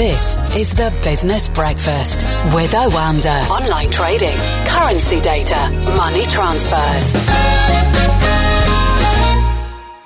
This is the Business Breakfast with Oanda. Online trading, currency data, money transfers.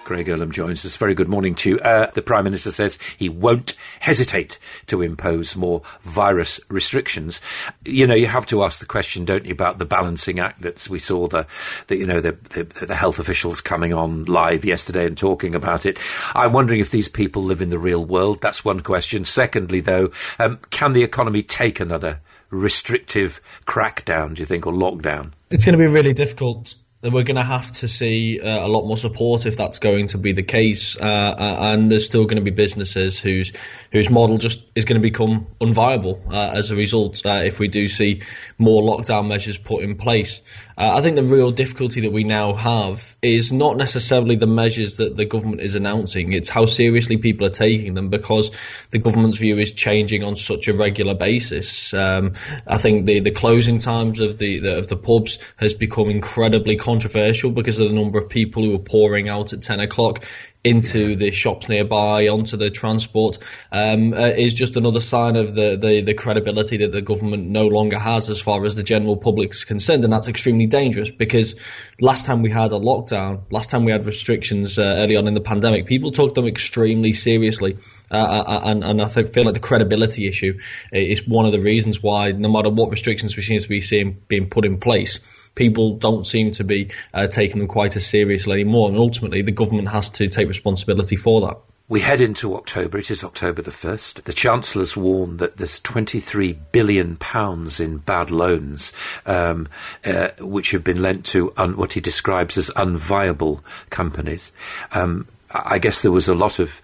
Craig Erlam joins us. Very good morning to you. Uh, the Prime Minister says he won't hesitate to impose more virus restrictions. You know, you have to ask the question, don't you, about the balancing act that we saw the, the you know, the, the, the health officials coming on live yesterday and talking about it. I'm wondering if these people live in the real world. That's one question. Secondly, though, um, can the economy take another restrictive crackdown, do you think, or lockdown? It's going to be really difficult we're going to have to see uh, a lot more support if that's going to be the case. Uh, uh and there's still going to be businesses whose whose model just is going to become unviable uh, as a result uh, if we do see more lockdown measures put in place. Uh, I think the real difficulty that we now have is not necessarily the measures that the government is announcing, it's how seriously people are taking them because the government's view is changing on such a regular basis. Um, I think the, the closing times of the, the, of the pubs has become incredibly controversial because of the number of people who were pouring out at 10 o'clock into the shops nearby, onto the transport, um, uh, is just another sign of the, the, the, credibility that the government no longer has as far as the general public is concerned. And that's extremely dangerous because last time we had a lockdown, last time we had restrictions uh, early on in the pandemic, people took them extremely seriously. Uh, uh, uh and, and I feel like the credibility issue is one of the reasons why no matter what restrictions we seem to be seeing being put in place, people don't seem to be uh, taking them quite as seriously anymore. And ultimately, the government has to take responsibility for that. We head into October. It is October the 1st. The Chancellor's warned that there's 23 billion pounds in bad loans, um, uh, which have been lent to un- what he describes as unviable companies. Um, I guess there was a lot of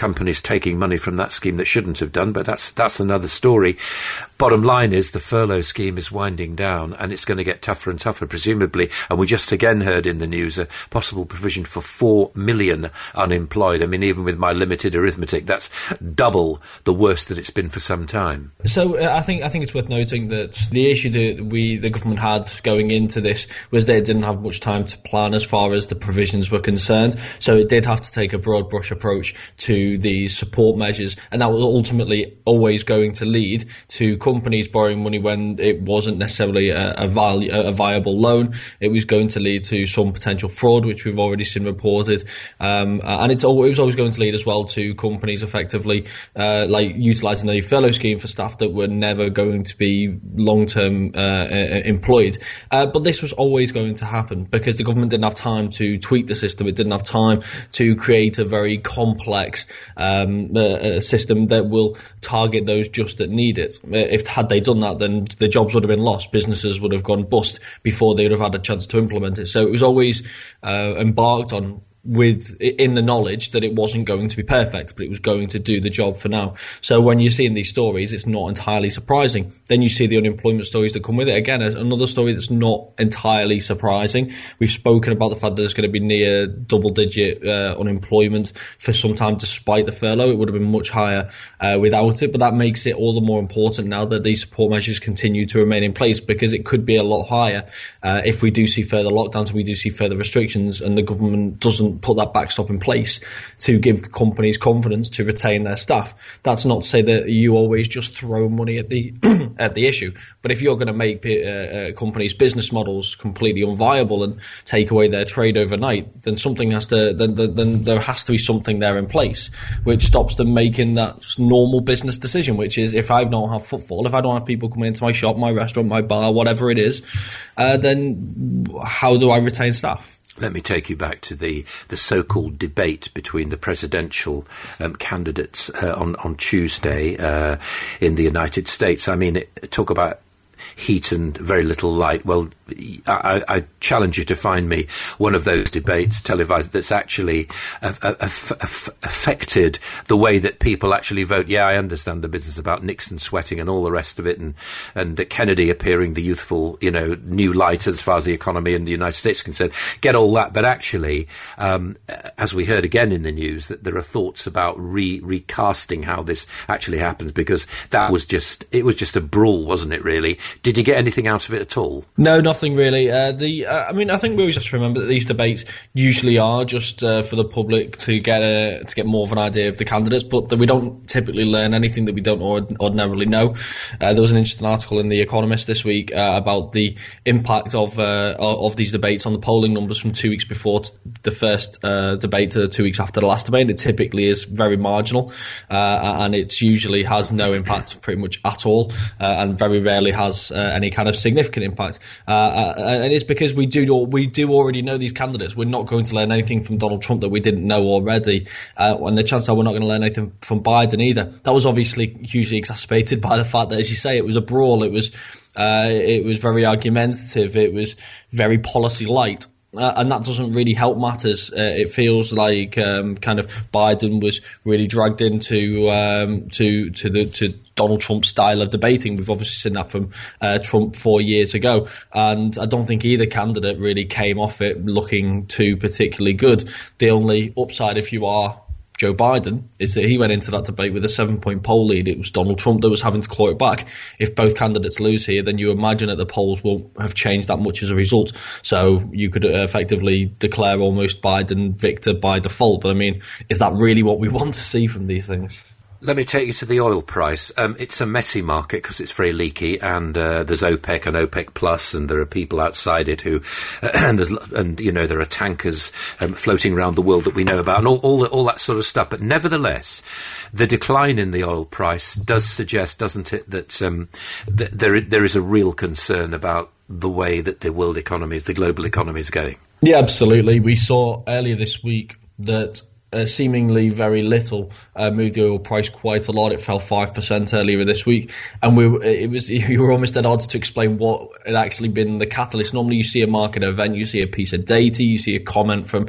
companies taking money from that scheme that shouldn't have done, but that's that's another story. Bottom line is the furlough scheme is winding down, and it's going to get tougher and tougher, presumably. And we just again heard in the news a possible provision for four million unemployed. I mean, even with my limited arithmetic, that's double the worst that it's been for some time. So uh, I think I think it's worth noting that the issue that we the government had going into this was they didn't have much time to plan as far as the provisions were concerned. So it did have to take a broad brush approach to these support measures, and that was ultimately always going to lead to companies borrowing money when it wasn't necessarily a, a, value, a viable loan. It was going to lead to some potential fraud, which we've already seen reported, um, and it's it was always going to lead as well to companies effectively uh, like utilising the furlough scheme for staff that were never going to be long term uh, employed. Uh, but this was always going to happen because the government didn't have time to tweak the system. It didn't have time to create a very complex um, a, system that will target those just that need it. Uh, if had they done that, then the jobs would have been lost. Businesses would have gone bust before they would have had a chance to implement it. So it was always uh, embarked on with in the knowledge that it wasn't going to be perfect, but it was going to do the job for now. So when you're seeing these stories, it's not entirely surprising. Then you see the unemployment stories that come with it. Again, another story that's not entirely surprising. We've spoken about the fact that there's going to be near double-digit uh, unemployment for some time, despite the furlough. It would have been much higher uh, without it, but that makes it all the more important now that these support measures continue to remain in place because it could be a lot higher uh, if we do see further lockdowns and we do see further restrictions, and the government doesn't put that backstop in place to give companies confidence to retain their staff. That's not to say that you always just throw money at the at the issue, but if you're going to make uh, uh, companies' business models completely unviable and take away their trade overnight, then something has to then, then, then there has to be something there in place which stops them making that normal business decision, which is if I don't have footfall, if I don't have people coming into my shop, my restaurant, my bar, whatever it is, uh, then how do I retain staff? Let me take you back to the, the so-called debate between the presidential um, candidates uh, on on Tuesday uh, in the United States. I mean, it, talk about heat and very little light. Well, I, I, challenge you to find me one of those debates televised that's actually affected the way that people actually vote. Yeah, I understand the business about Nixon sweating and all the rest of it, and and Kennedy appearing the youthful, you know, new light as far as the economy in the United States is concerned. Get all that, but actually, um, as we heard again in the news, that there are thoughts about re- recasting how this actually happens because that was just it was just a brawl, wasn't it? Really, Did you get anything out of it at all? No, nothing really. Uh, the uh, I mean, I think we always have to remember that these debates usually are just uh, for the public to get a to get more of an idea of the candidates, but that we don't typically learn anything that we don't ordinarily know. Uh, there was an interesting article in the Economist this week uh, about the impact of uh, of these debates on the polling numbers from two weeks before the first debate to two weeks after the last debate. It typically is very marginal, and it usually has no impact pretty much at all, and very rarely has Uh, any kind of significant impact. Uh, uh, and it's because we do we do already know these candidates. We're not going to learn anything from Donald Trump that we didn't know already, and the chance that we're not going to learn anything from Biden either. That was obviously hugely exacerbated by the fact that, as you say, it was a brawl. It was uh, it was very argumentative. It was very policy light. Uh, and that doesn't really help matters. Uh, it feels like um, kind of Biden was really dragged into um, to to the to Donald Trump's style of debating. We've obviously seen that from uh, Trump four years ago, and I don't think either candidate really came off it looking too particularly good. The only upside, if you are Joe Biden is that he went into that debate with a seven point poll lead. It was Donald Trump that was having to claw it back. If both candidates lose here, then you imagine that the polls won't have changed that much as a result. So you could uh, effectively declare almost Biden victor by default. But I mean, is that really what we want to see from these things? Let me take you to the oil price. Um, it's a messy market because it's very leaky, and uh, there's OPEC and OPEC Plus, and there are people outside it who, and and you know there are tankers um, floating around the world that we know about, and all all, the, all that sort of stuff. But nevertheless, the decline in the oil price does suggest, doesn't it, that um, th- there there is a real concern about the way that the world economy, is, the global economy, is going. Yeah, absolutely. We saw earlier this week that uh, seemingly very little uh, moved the oil price quite a lot. It fell five percent earlier this week, and we it was you were almost at odds to explain what had actually been the catalyst. Normally, you see a market event, you see a piece of data, you see a comment from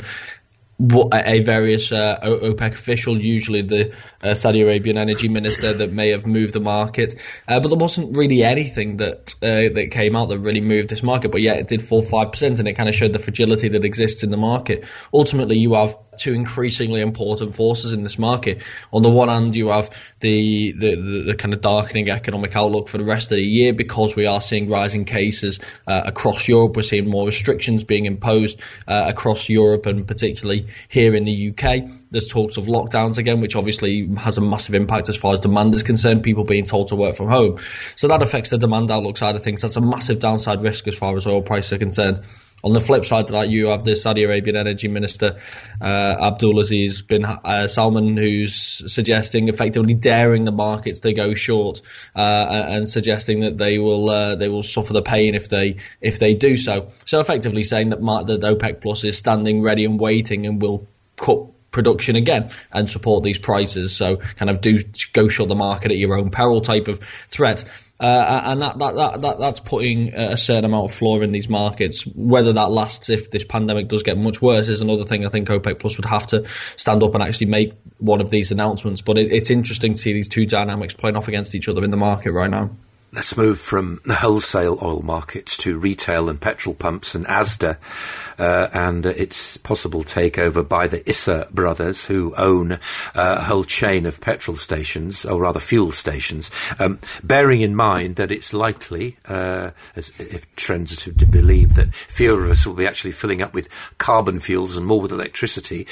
a various uh, OPEC official, usually the uh, Saudi Arabian energy minister, that may have moved the market. Uh, but there wasn't really anything that uh, that came out that really moved this market. But yet it did fall five percent, and it kind of showed the fragility that exists in the market. Ultimately, you have two increasingly important forces in this market. On the one hand, you have the, the, the, the kind of darkening economic outlook for the rest of the year because we are seeing rising cases uh, across Europe. We're seeing more restrictions being imposed uh, across Europe and particularly here in the UK. There's talks of lockdowns again, which obviously has a massive impact as far as demand is concerned, people being told to work from home. So that affects the demand outlook side of things. That's a massive downside risk as far as oil prices are concerned. On the flip side of that, you have the Saudi Arabian Energy Minister uh, Abdulaziz bin uh, Salman, who's suggesting, effectively daring the markets to go short, uh, and suggesting that they will uh, they will suffer the pain if they if they do so. So effectively saying that, that OPEC Plus is standing ready and waiting and will cut production again and support these prices. So kind of do go short the market at your own peril type of threat. Uh, and that, that, that, that, that's putting a certain amount of floor in these markets. Whether that lasts if this pandemic does get much worse is another thing I think OPEC Plus would have to stand up and actually make one of these announcements. But it, it's interesting to see these two dynamics playing off against each other in the market right now. Let's move from the wholesale oil markets to retail and petrol pumps and ASDA uh, and its possible takeover by the Issa brothers, who own uh, a whole chain of petrol stations, or rather fuel stations. Um, bearing in mind that it's likely, uh, as, if trends are to believe, that fewer of us will be actually filling up with carbon fuels and more with electricity.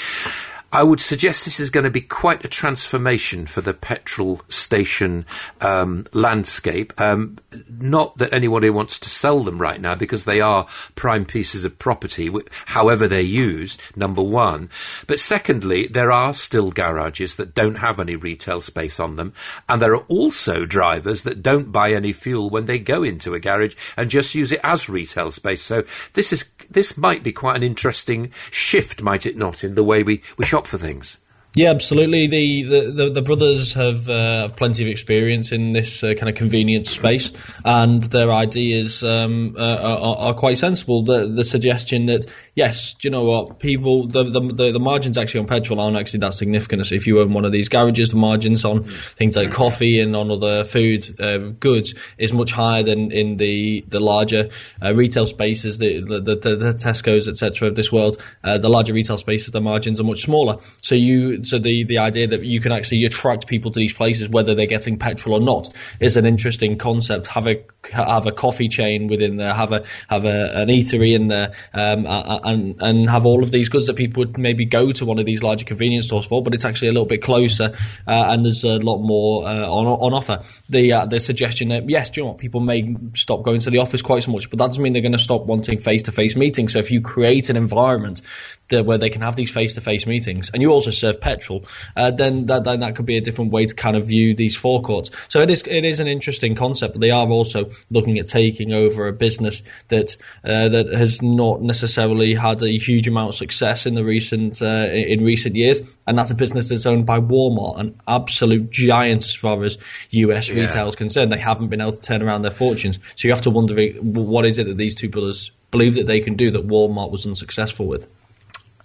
I would suggest this is going to be quite a transformation for the petrol station um, landscape. Um, not that anybody wants to sell them right now because they are prime pieces of property, however they're used, number one. But secondly, there are still garages that don't have any retail space on them. And there are also drivers that don't buy any fuel when they go into a garage and just use it as retail space. So this is this might be quite an interesting shift, might it not, in the way we, we shop for things? Yeah, absolutely. The the, the, the brothers have uh, plenty of experience in this uh, kind of convenience space, and their ideas um, uh, are, are, quite sensible. The the suggestion that yes, do you know what people the, the the margins actually on petrol aren't actually that significant. So if you own one of these garages, the margins on things like coffee and on other food uh, goods is much higher than in the the larger uh, retail spaces, the the, the, the Tesco's etc. of this world. The larger retail spaces, the margins are much smaller. So you So, the, the idea that you can actually attract people to these places, whether they're getting petrol or not, is an interesting concept. Have a have a coffee chain within there, have a have a, an eatery in there, um, and and have all of these goods that people would maybe go to one of these larger convenience stores for, but it's actually a little bit closer, uh, and there's a lot more uh, on on offer. The uh, the suggestion that yes, do you know what people may stop going to the office quite so much, but that doesn't mean they're going to stop wanting face to face meetings. So if you create an environment that, where they can have these face to face meetings, and you also serve petrol, uh, then that then that could be a different way to kind of view these forecourts. So it is it is an interesting concept, but they are also looking at taking over a business that uh, that has not necessarily had a huge amount of success in the recent uh, in recent years, and that's a business that's owned by Walmart, an absolute giant as far as US yeah. retail is concerned. They haven't been able to turn around their fortunes, so you have to wonder what is it that these two brothers believe that they can do that Walmart was unsuccessful with.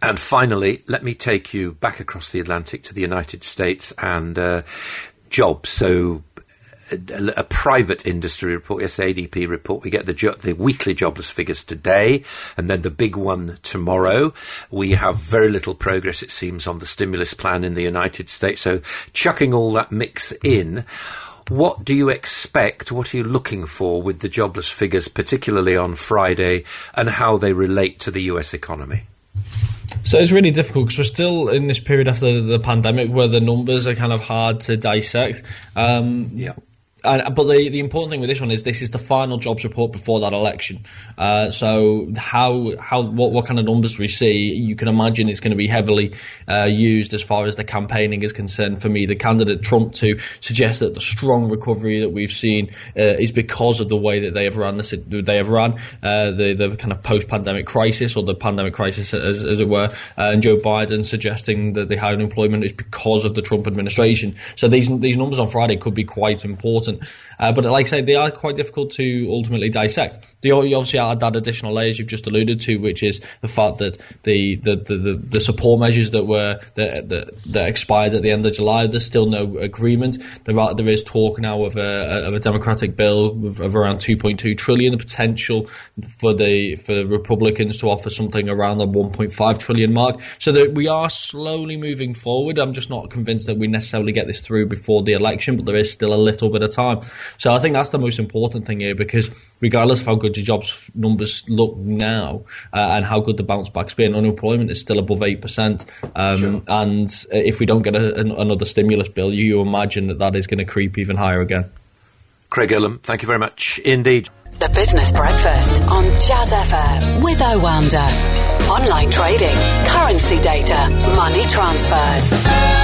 And finally, let me take you back across the Atlantic to the United States and uh, jobs. So a, a, private industry report, yes, ADP report. We get the jo- the weekly jobless figures today, and then the big one tomorrow. We have very little progress, it seems, on the stimulus plan in the United States. So, chucking all that mix in. What do you expect? What are you looking for with the jobless figures, particularly on Friday, and how they relate to the US economy? So it's really difficult because we're still in this period after the pandemic where the numbers are kind of hard to dissect. Um, yeah but the, the important thing with this one is this is the final jobs report before that election. Uh, so how how what what kind of numbers we see, you can imagine it's going to be heavily uh, used as far as the campaigning is concerned. For me, the candidate Trump to suggest that the strong recovery that we've seen uh, is because of the way that they have run the they have run uh, the the kind of post pandemic crisis or the pandemic crisis as, as it were, uh, and Joe Biden suggesting that the high unemployment is because of the Trump administration. So these these numbers on Friday could be quite important. Uh, but like I say, they are quite difficult to ultimately dissect. They obviously add that additional layers you've just alluded to, which is the fact that the the, the, the, the support measures that were that, that, that expired at the end of July, there's still no agreement. There are there is talk now of a, of a Democratic bill of, of around 2.2 trillion, the potential for the for Republicans to offer something around the 1.5 trillion mark. So that we are slowly moving forward. I'm just not convinced that we necessarily get this through before the election, but there is still a little bit of time time. So I think that's the most important thing here because regardless of how good your jobs numbers look now uh, and how good the bounce back's been, unemployment is still above 8%. Um, sure. And if we don't get a, an, another stimulus bill, you, you imagine that that is going to creep even higher again. Craig Erlam, thank you very much indeed. The Business Breakfast on Jazz FM with Oanda. Online trading, currency data, money transfers.